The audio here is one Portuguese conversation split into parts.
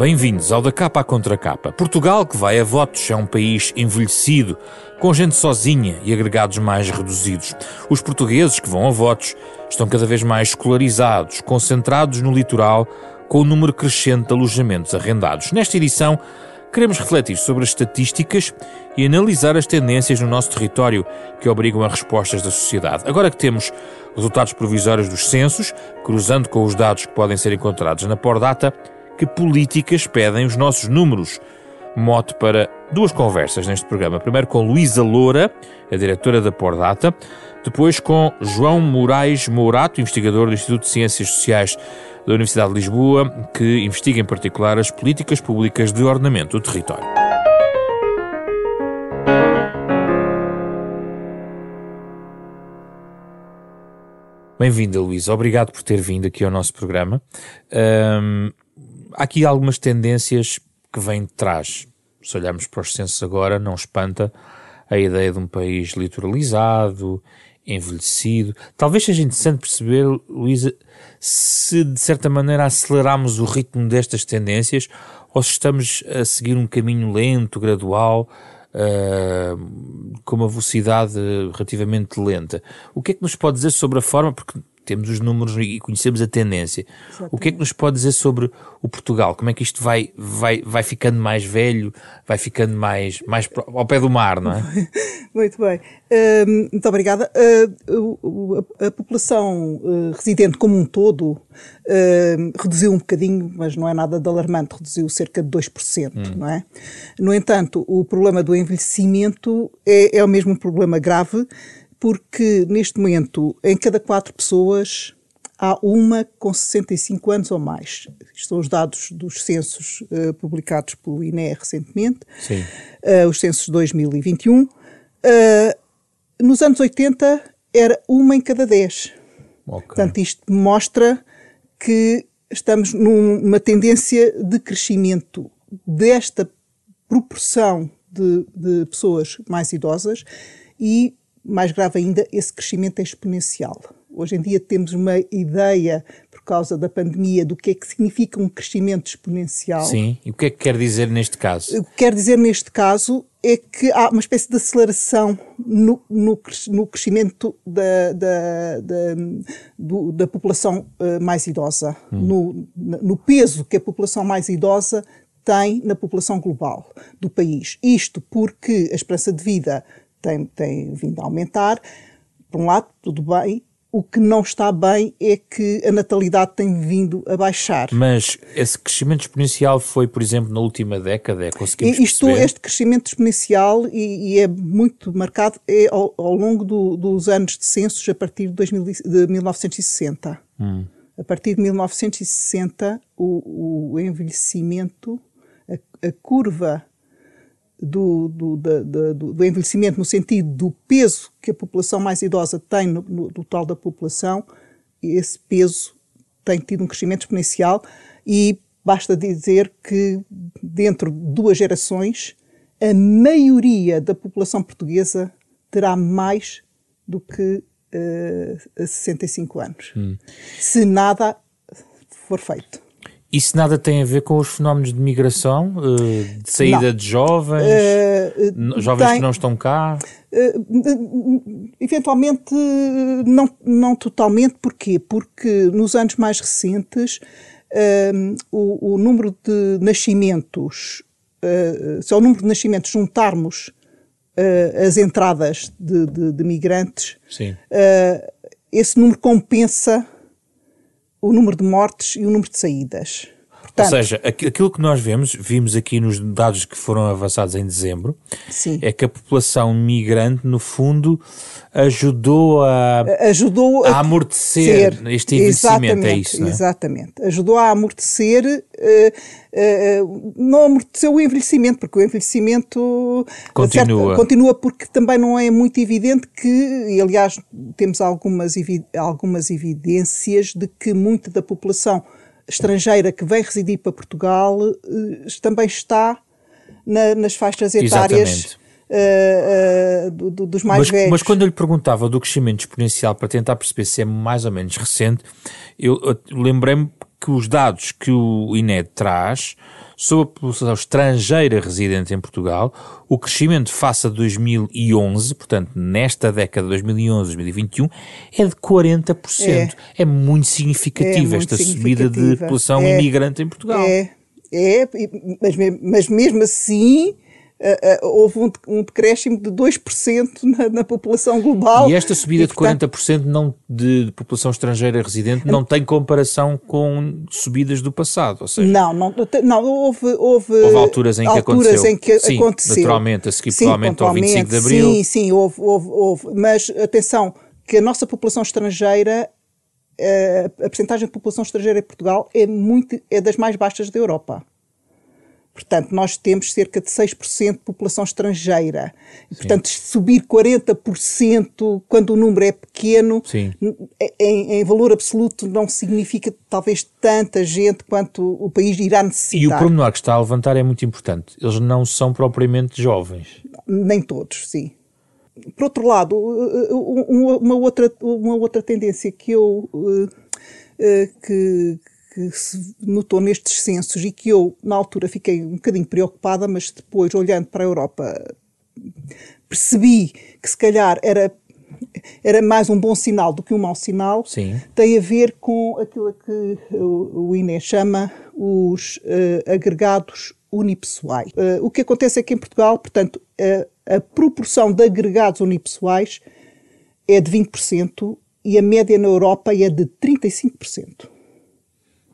Bem-vindos ao Da Capa à Contra Capa. Portugal, que vai a votos, é um país envelhecido, com gente sozinha e agregados mais reduzidos. Os portugueses que vão a votos estão cada vez mais escolarizados, concentrados no litoral, com o número crescente de alojamentos arrendados. Nesta edição, queremos refletir sobre as estatísticas e analisar as tendências no nosso território que obrigam a respostas da sociedade. Agora que temos resultados provisórios dos censos, cruzando com os dados que podem ser encontrados na Pordata, que políticas pedem os nossos números. Mote para duas conversas neste programa. Primeiro com Luísa Loura, a diretora da Pordata, depois com João Moraes Mourato, investigador do Instituto de Ciências Sociais da Universidade de Lisboa, que investiga em particular as políticas públicas de ordenamento do território. Bem-vinda, Luísa. Obrigado por ter vindo aqui ao nosso programa. Um, há aqui algumas tendências que vêm de trás. Se olharmos para os censos agora, não espanta a ideia de um país litoralizado, envelhecido. Talvez seja interessante perceber, Luísa, se de certa maneira aceleramos o ritmo destas tendências ou se estamos a seguir um caminho lento, gradual, uh, com uma velocidade relativamente lenta. O que é que nos pode dizer sobre a forma, porque temos os números e conhecemos a tendência. Exatamente. O que é que nos pode dizer sobre o Portugal? Como é que isto vai, vai, vai ficando mais velho, vai ficando mais, mais ao pé do mar, não é? Muito bem. Uh, muito obrigada. Uh, a, a, população uh, residente como um todo reduziu um bocadinho, mas não é nada de alarmante, reduziu cerca de 2%, hum. não é? No entanto, o problema do envelhecimento é, é o mesmo problema grave porque neste momento, em cada quatro pessoas, há uma com 65 anos ou mais. Isto são os dados dos censos uh, publicados pelo INE recentemente, uh, os censos de 2021. Uh, eh, nos anos 80 era uma em cada dez. Okay. Portanto, isto mostra que estamos numa tendência de crescimento desta proporção de, de pessoas mais idosas e mais grave ainda, esse crescimento é exponencial. Hoje em dia temos uma ideia, por causa da pandemia, do que é que significa um crescimento exponencial. Sim, e o que é que quer dizer neste caso? O que quer dizer neste caso é que há uma espécie de aceleração no, no, no crescimento da, da, da, do, da população uh, mais idosa, hum. no, no peso que a população mais idosa tem na população global do país. Isto porque a esperança de vida tem, tem vindo a aumentar. Por um lado, tudo bem. O que não está bem é que a natalidade tem vindo a baixar. Mas esse crescimento exponencial foi, por exemplo, na última década? É, conseguimos Isto, perceber? Este crescimento exponencial, e, e é muito marcado, é ao, ao longo do, dos anos de censos, a partir de, 2000, de 1960. Hum. A partir de 1960, o, o envelhecimento, a, a curva do, do, do, do, envelhecimento, no sentido do peso que a população mais idosa tem no, no total da população, esse peso tem tido um crescimento exponencial e basta dizer que dentro de duas gerações a maioria da população portuguesa terá mais do que uh, 65 anos. Hum. Se nada for feito. Isso nada tem a ver com os fenómenos de migração, eh, de saída não. de jovens, uh, jovens tem, que não estão cá? Uh, eventualmente, não, não totalmente. Porquê? Porque nos anos mais recentes, uh, o, o, número de nascimentos, se ao número de nascimentos juntarmos as entradas de, de, de migrantes, esse número compensa o número de mortes e o número de saídas. Portanto, Ou seja, aquilo que nós vemos, vimos aqui nos dados que foram avançados em dezembro, sim. é que a população migrante, no fundo, ajudou a, ajudou a, a amortecer ser, este envelhecimento, é isso, não é? Exatamente, ajudou a amortecer, uh, uh, não amorteceu o envelhecimento, porque o envelhecimento continua, certo, continua porque também não é muito evidente que, e aliás temos algumas, algumas evidências de que muita da população estrangeira que vem residir para Portugal uh, também está na, nas faixas etárias uh, uh, do, dos mais mas, velhos. Mas quando eu lhe perguntava do crescimento exponencial para tentar perceber se é mais ou menos recente, eu, eu lembrei-me que os dados que o INED traz sobre a população estrangeira residente em Portugal, o crescimento face a 2011, portanto, nesta década de 2011-2021, é de 40%. É, é muito significativa é esta subida de população é, imigrante em Portugal. É, é mas, mas mesmo assim uh, houve um, um, decréscimo de 2% na, na população global. E esta subida e, portanto, de 40% não, de, de, população estrangeira residente não tem comparação com subidas do passado, ou seja... Não, não, não houve, houve... Houve alturas em alturas que aconteceu. Em que sim, aconteceu. naturalmente, a seguir provavelmente ao 25 de Abril. Sim, sim, houve, houve, houve. Mas, atenção, que a nossa população estrangeira eh, a percentagem de população estrangeira em Portugal é, muito, é das mais baixas da Europa. Portanto, nós temos cerca de 6% de população estrangeira. E, portanto, subir 40% quando o número é pequeno, em, em, valor absoluto, não significa talvez tanta gente quanto o país irá necessitar. E o pormenor que está a levantar é muito importante. Eles não são propriamente jovens. Nem todos, sim. Por outro lado, uma outra, uma outra tendência que eu. que, que se notou nestes censos e que eu, na altura, fiquei um bocadinho preocupada, mas depois, olhando para a Europa, percebi que se calhar era, era mais um bom sinal do que um mau sinal. Sim. Tem a ver com aquilo que o, INE chama os uh, agregados unipessoais. Uh, o que acontece é que em Portugal, portanto, uh, a proporção de agregados unipessoais é de 20% e a média na Europa é de 35%.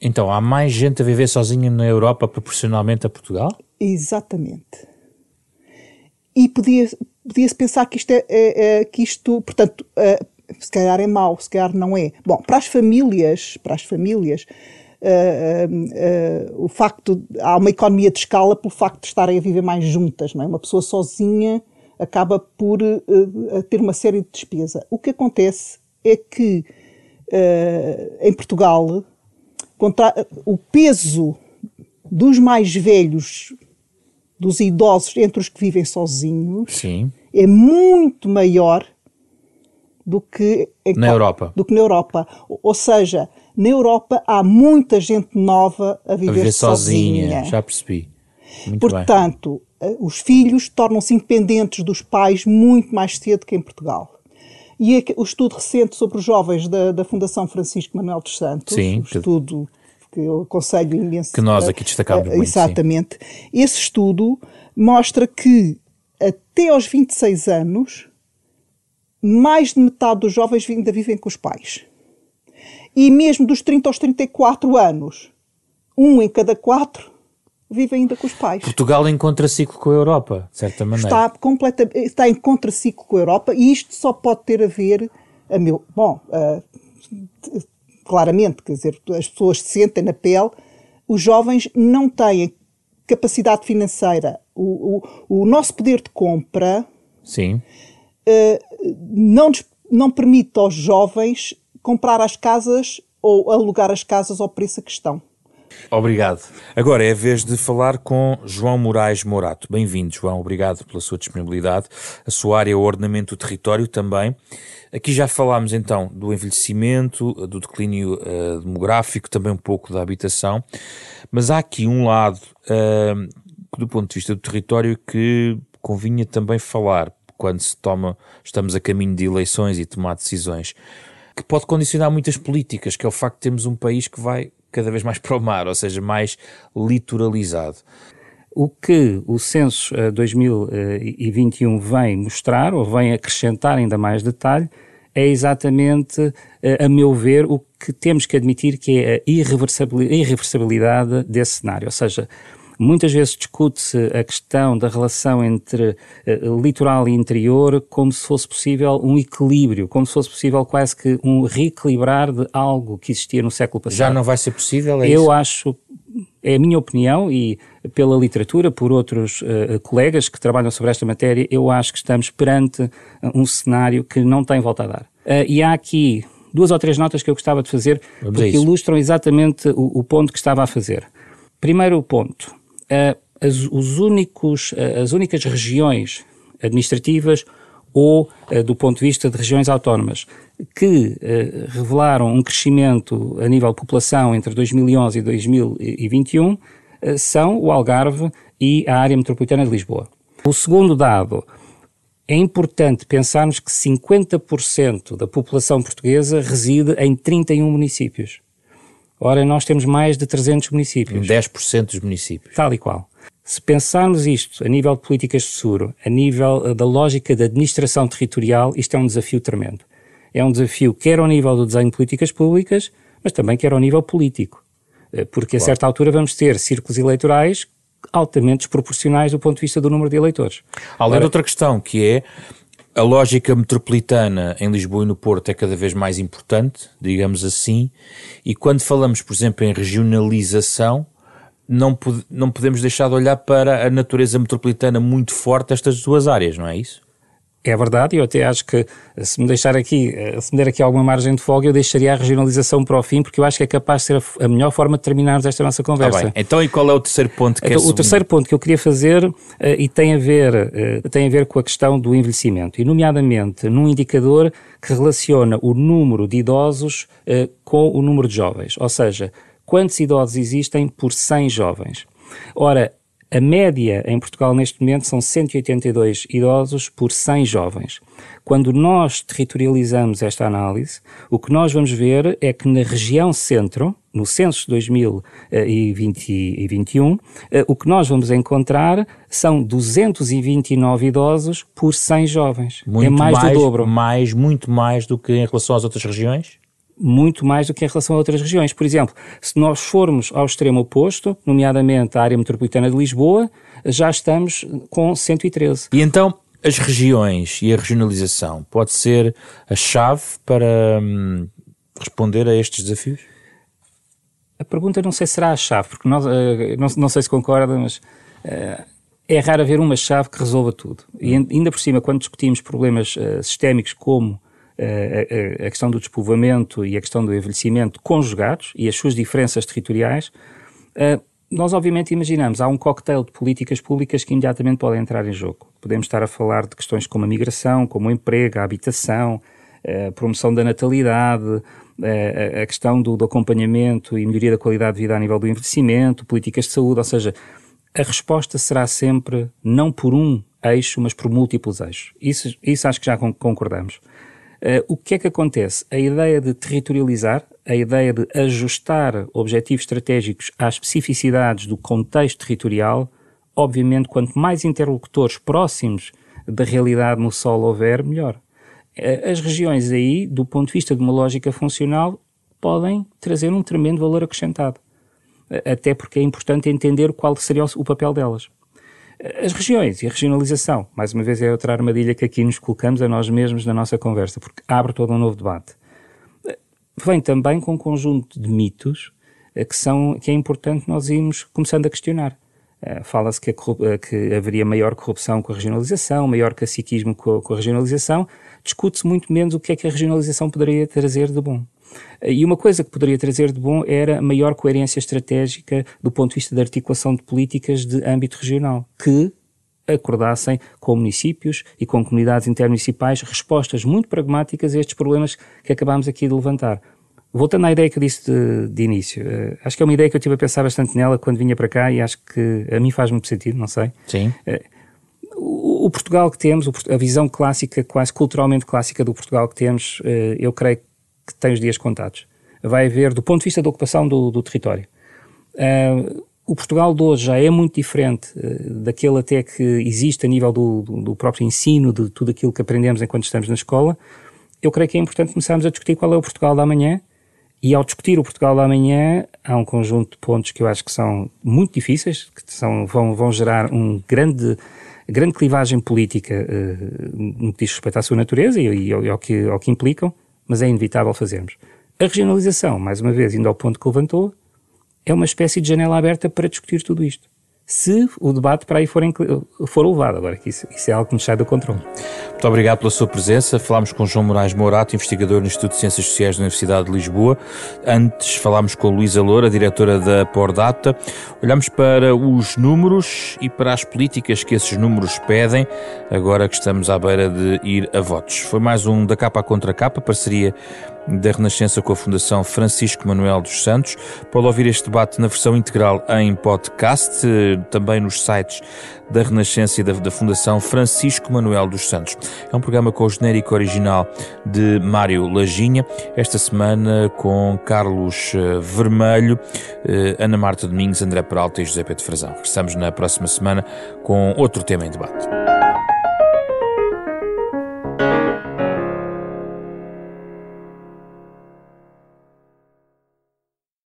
Então, há mais gente a viver sozinha na Europa proporcionalmente a Portugal? Exatamente. E podia-se podia pensar que isto, é, é, é que isto portanto, é, se calhar é mau, se calhar não é. Bom, para as famílias, para as famílias, uh, uh, uh, o facto, há uma economia de escala pelo facto de estarem a viver mais juntas, não é? Uma pessoa sozinha acaba por ter uma série de despesa. O que acontece é que em Portugal o peso dos mais velhos, dos idosos, entre os que vivem sozinhos, Sim. é muito maior do que na Europa. Do que na Europa. Ou seja, na Europa há muita gente nova a viver, a viver sozinha. sozinha. Já percebi. Muito Portanto, bem. Eh, os filhos tornam-se independentes dos pais muito mais cedo que em Portugal. E é o estudo recente sobre os jovens da, da Fundação Francisco Manuel dos Santos, sim, um estudo que eu aconselho imenso. Que nós aqui destacámos uh, muito. Exatamente. Sim. Esse estudo mostra que até aos 26 anos, mais de metade dos jovens ainda vivem com os pais. E mesmo dos 30 aos 34 anos, um em cada quatro vive ainda com os pais. Portugal em contraciclo com a Europa, de certa maneira. Está, completa, está em contraciclo com a Europa e isto só pode ter a ver, a meu, bom, uh, claramente, quer dizer, as pessoas se sentem na pele, os jovens não têm capacidade financeira, o, o, o nosso poder de compra Sim. Uh, não, não permite aos jovens comprar as casas ou alugar as casas ao preço que estão. Obrigado. Agora é a vez de falar com João Moraes Morato. Bem-vindo, João. Obrigado pela sua disponibilidade. A sua área é o ordenamento do território também. Aqui já falámos então do envelhecimento, do declínio uh, demográfico, também um pouco da habitação, mas há aqui um lado, uh, do ponto de vista do território, que convinha também falar quando se toma, estamos a caminho de eleições e tomar decisões, que pode condicionar muitas políticas, que é o facto de termos um país que vai cada vez mais para o mar, ou seja, mais litoralizado. O que o censo 2021 eh, vem mostrar, ou vem acrescentar ainda mais detalhe, é exatamente, a meu ver, o que temos que admitir que é a irreversibilidade desse cenário. Ou seja, Muitas vezes discute-se a questão da relação entre uh, litoral e interior como se fosse possível um equilíbrio, como se fosse possível quase que um reequilibrar de algo que existia no século passado. Já não vai ser possível? É Eu isso? acho, é a minha opinião e pela literatura, por outros uh, colegas que trabalham sobre esta matéria, eu acho que estamos perante um cenário que não tem volta a dar. Uh, e há aqui duas ou três notas que eu gostava de fazer Vamos porque ilustram exatamente o, o ponto que estava a fazer. Primeiro ponto, as, os únicos, as únicas regiões administrativas ou do ponto de vista de regiões autónomas que revelaram um crescimento a nível de população entre 2011 e 2021 são o Algarve e a área metropolitana de Lisboa. O segundo dado, é importante pensarmos que 50% da população portuguesa reside em 31 municípios. Ora, nós temos mais de 300 municípios. 10% dos municípios. Tal e qual. Se pensarmos isto a nível de políticas de seguro, a nível eh, da lógica da administração territorial, isto é um desafio tremendo. É um desafio quer ao nível do desenho de políticas públicas, mas também quer ao nível político. Eh, porque a certa altura vamos ter círculos eleitorais altamente desproporcionais do ponto de vista do número de eleitores. Além Ora, de outra questão, que é a lógica metropolitana em Lisboa e no Porto é cada vez mais importante, digamos assim, e quando falamos, por exemplo, em regionalização, não, não podemos deixar de olhar para a natureza metropolitana muito forte destas duas áreas, não é isso? É verdade, eu até acho que se me deixar aqui, eh, se me der aqui alguma margem de folga, eu deixaria a regionalização para o fim, porque eu acho que é capaz de ser a, a melhor forma de terminarmos esta nossa conversa. Ah, então, e qual é o terceiro ponto que então, é O terceiro ponto que eu queria fazer uh, e tem a ver uh, tem a ver com a questão do envelhecimento, e nomeadamente num indicador que relaciona o número de idosos uh, com o número de jovens, ou seja, quantos idosos existem por 100 jovens. Ora, a média em Portugal neste momento são 182 idosos por 100 jovens. Quando nós territorializamos esta análise, o que nós vamos ver é que na região centro, no censo de 2021, eh, o que nós vamos encontrar são 229 idosos por 100 jovens. Muito é mais, mais do dobro. Mais, muito mais do que em relação às outras regiões? Muito mais do que em relação a outras regiões. Por exemplo, se nós formos ao extremo oposto, nomeadamente a área metropolitana de Lisboa, já estamos com 113. E então, as regiões e a regionalização pode ser a chave para hum, responder a estes desafios? A pergunta não sei se será a chave, porque nós, uh, não, não, sei se concorda, mas uh, é raro haver uma chave que resolva tudo. E ainda por cima, quando discutimos problemas uh, sistémicos como a, a, questão do despovoamento e a questão do envelhecimento conjugados e as suas diferenças territoriais, nós obviamente imaginamos, há um cocktail de políticas públicas que imediatamente podem entrar em jogo. Podemos estar a falar de questões como a migração, como o emprego, a habitação, a promoção da natalidade, a, questão do, do acompanhamento e melhoria da qualidade de vida a nível do envelhecimento, políticas de saúde, ou seja, a resposta será sempre não por um eixo, mas por múltiplos eixos. Isso, isso acho que já concordamos. Uh, o que é que acontece? A ideia de territorializar, a ideia de ajustar objetivos estratégicos às especificidades do contexto territorial, obviamente, quanto mais interlocutores próximos da realidade no solo houver, melhor. Uh, as regiões aí, do ponto de vista de uma lógica funcional, podem trazer um tremendo valor acrescentado. Uh, até porque é importante entender qual seria o papel delas. As regiões e a regionalização, mais uma vez, é outra armadilha que aqui nos colocamos a nós mesmos na nossa conversa, porque abre todo um novo debate. Vem também com um conjunto de mitos eh, que, são, que é importante nós irmos começando a questionar. Uh, Fala-se que, uh, que, haveria maior corrupção com a regionalização, maior caciquismo com a, com a regionalização. Discute-se muito menos o que é que a regionalização poderia trazer de bom. E uma coisa que poderia trazer de bom era maior coerência estratégica do ponto de vista da articulação de políticas de âmbito regional, que acordassem com municípios e com comunidades intermunicipais respostas muito pragmáticas a estes problemas que acabámos aqui de levantar. Voltando à ideia que eu disse de, de início, uh, acho que é uma ideia que eu estive a pensar bastante nela quando vinha para cá e acho que a mim faz muito sentido, não sei. Sim. Uh, o, o, Portugal que temos, a visão clássica, quase culturalmente clássica do Portugal que temos, uh, eu creio que tem os dias contados. Vai haver, do ponto de vista da ocupação do, do território. Uh, o Portugal de hoje já é muito diferente uh, daquele até que existe a nível do, do, próprio ensino, de tudo aquilo que aprendemos enquanto estamos na escola, eu creio que é importante começarmos a discutir qual é o Portugal da amanhã e ao discutir o Portugal da amanhã, há um conjunto de pontos que eu acho que são muito difíceis, que são, vão, vão gerar um grande, grande clivagem política uh, no que diz respeito à sua natureza e, e, ao, que, ao que implicam, mas é inevitável fazermos. A regionalização, mais uma vez, indo ao ponto que levantou, é uma espécie de janela aberta para discutir tudo isto se o debate para aí for, for levado. Agora, que isso, isso, é algo que nos sai do controle. Muito obrigado pela sua presença. Falámos com João Moraes Mourato, investigador no Instituto de Ciências Sociais da Universidade de Lisboa. Antes falámos com Luísa Loura, diretora da Pordata. Olhamos para os números e para as políticas que esses números pedem, agora que estamos à beira de ir a votos. Foi mais um da capa contra capa, parceria da Renascença com a Fundação Francisco Manuel dos Santos. Pode ouvir este debate na versão integral em podcast, também nos sites da Renascença e da, da Fundação Francisco Manuel dos Santos. É um programa com o genérico original de Mário Laginha, esta semana com Carlos eh, Vermelho, eh, Ana Marta Domingos, André Peralta e José Pedro Frazão. Estamos na próxima semana com outro tema em debate.